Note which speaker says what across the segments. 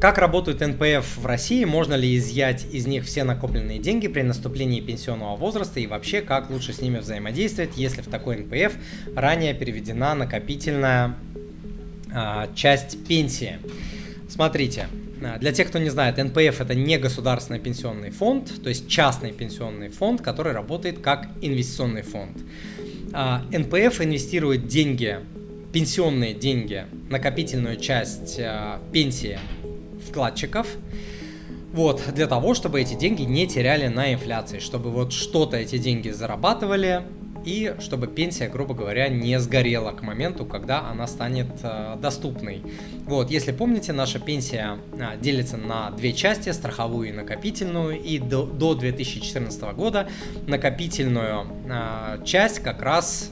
Speaker 1: Как работают НПФ в России? Можно ли изъять из них все накопленные деньги при наступлении пенсионного возраста? И вообще, как лучше с ними взаимодействовать, если в такой НПФ ранее переведена накопительная а, часть пенсии? Смотрите, а, для тех, кто не знает, НПФ это не государственный пенсионный фонд, то есть частный пенсионный фонд, который работает как инвестиционный фонд. А, НПФ инвестирует деньги, пенсионные деньги, накопительную часть а, пенсии вкладчиков, вот, для того, чтобы эти деньги не теряли на инфляции, чтобы вот что-то эти деньги зарабатывали, и чтобы пенсия, грубо говоря, не сгорела к моменту, когда она станет э, доступной. Вот, если помните, наша пенсия э, делится на две части, страховую и накопительную, и до, до 2014 года накопительную э, часть как раз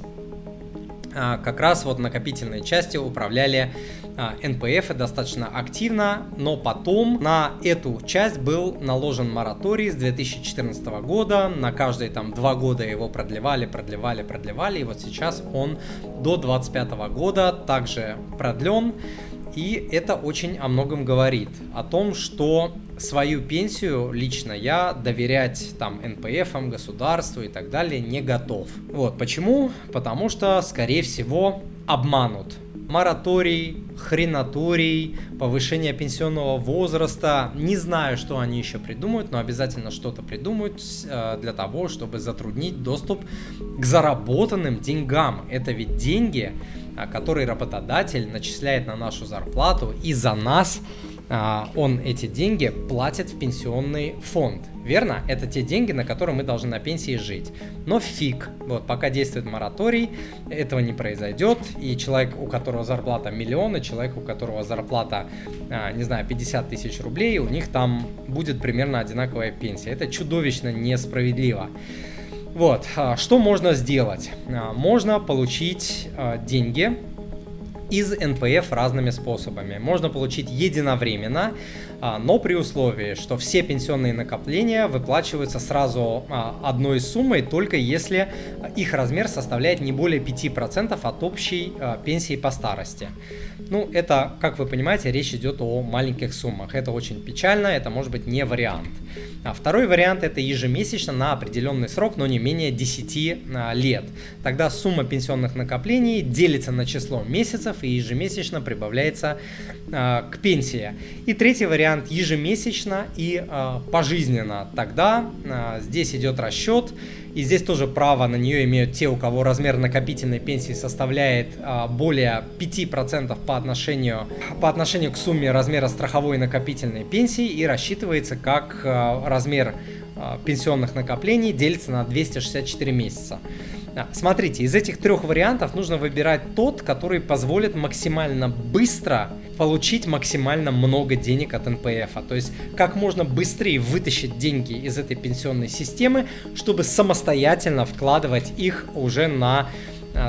Speaker 1: как раз вот накопительной части управляли а, НПФ достаточно активно, но потом на эту часть был наложен мораторий с 2014 года, на каждые там два года его продлевали, продлевали, продлевали, и вот сейчас он до 2025 года также продлен. И это очень о многом говорит. О том, что свою пенсию лично я доверять там НПФам, государству и так далее не готов. Вот почему? Потому что, скорее всего, обманут. Мораторий, хренаторий, повышение пенсионного возраста. Не знаю, что они еще придумают, но обязательно что-то придумают э, для того, чтобы затруднить доступ к заработанным деньгам. Это ведь деньги, а, который работодатель начисляет на нашу зарплату, и за нас он эти деньги платит в пенсионный фонд. Верно? Это те деньги, на которые мы должны на пенсии жить. Но фиг. Вот, пока действует мораторий, этого не произойдет. И человек, у которого зарплата миллион, и человек, у которого зарплата, а, не знаю, 50 тысяч рублей, у них там будет примерно одинаковая пенсия. Это чудовищно несправедливо. Вот, а, что можно сделать? А, можно получить а, деньги из НПФ разными способами. Можно получить единовременно, но при условии, что все пенсионные накопления выплачиваются сразу одной суммой, только если их размер составляет не более 5% от общей пенсии по старости. Ну, это, как вы понимаете, речь идет о маленьких суммах. Это очень печально, это может быть не вариант. А второй вариант это ежемесячно на определенный срок, но не менее 10 а, лет. Тогда сумма пенсионных накоплений делится на число месяцев и ежемесячно прибавляется а, к пенсии. И третий вариант ежемесячно и а, пожизненно. Тогда а, здесь идет расчет и здесь тоже право на нее имеют те, у кого размер накопительной пенсии составляет а, более 5% по отношению, по отношению к сумме размера страховой накопительной пенсии и рассчитывается как а, размер а, пенсионных накоплений делится на 264 месяца. Смотрите, из этих трех вариантов нужно выбирать тот, который позволит максимально быстро получить максимально много денег от НПФ. То есть как можно быстрее вытащить деньги из этой пенсионной системы, чтобы самостоятельно вкладывать их уже на а,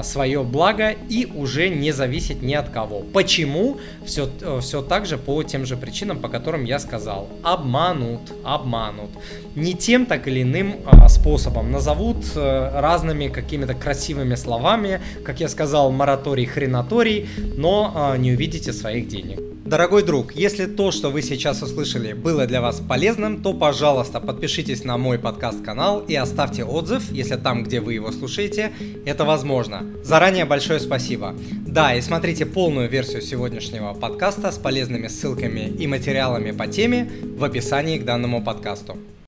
Speaker 1: свое благо и уже не зависеть ни от кого. Почему? Все, э, все так же по тем же причинам, по которым я сказал. Обманут, обманут. Не тем так или иным а, способом. Назовут а, разными какими-то красивыми словами, как я сказал, мораторий, хренаторий, но а, не увидите своих денег. Дорогой друг, если то, что вы сейчас услышали, было для вас полезным, то, пожалуйста, подпишитесь на мой подкаст-канал и оставьте отзыв, если там, где вы его слушаете, это возможно. Заранее большое спасибо. Да, и смотрите полную версию сегодняшнего подкаста с полезными ссылками и материалами по теме в описании к данному подкасту.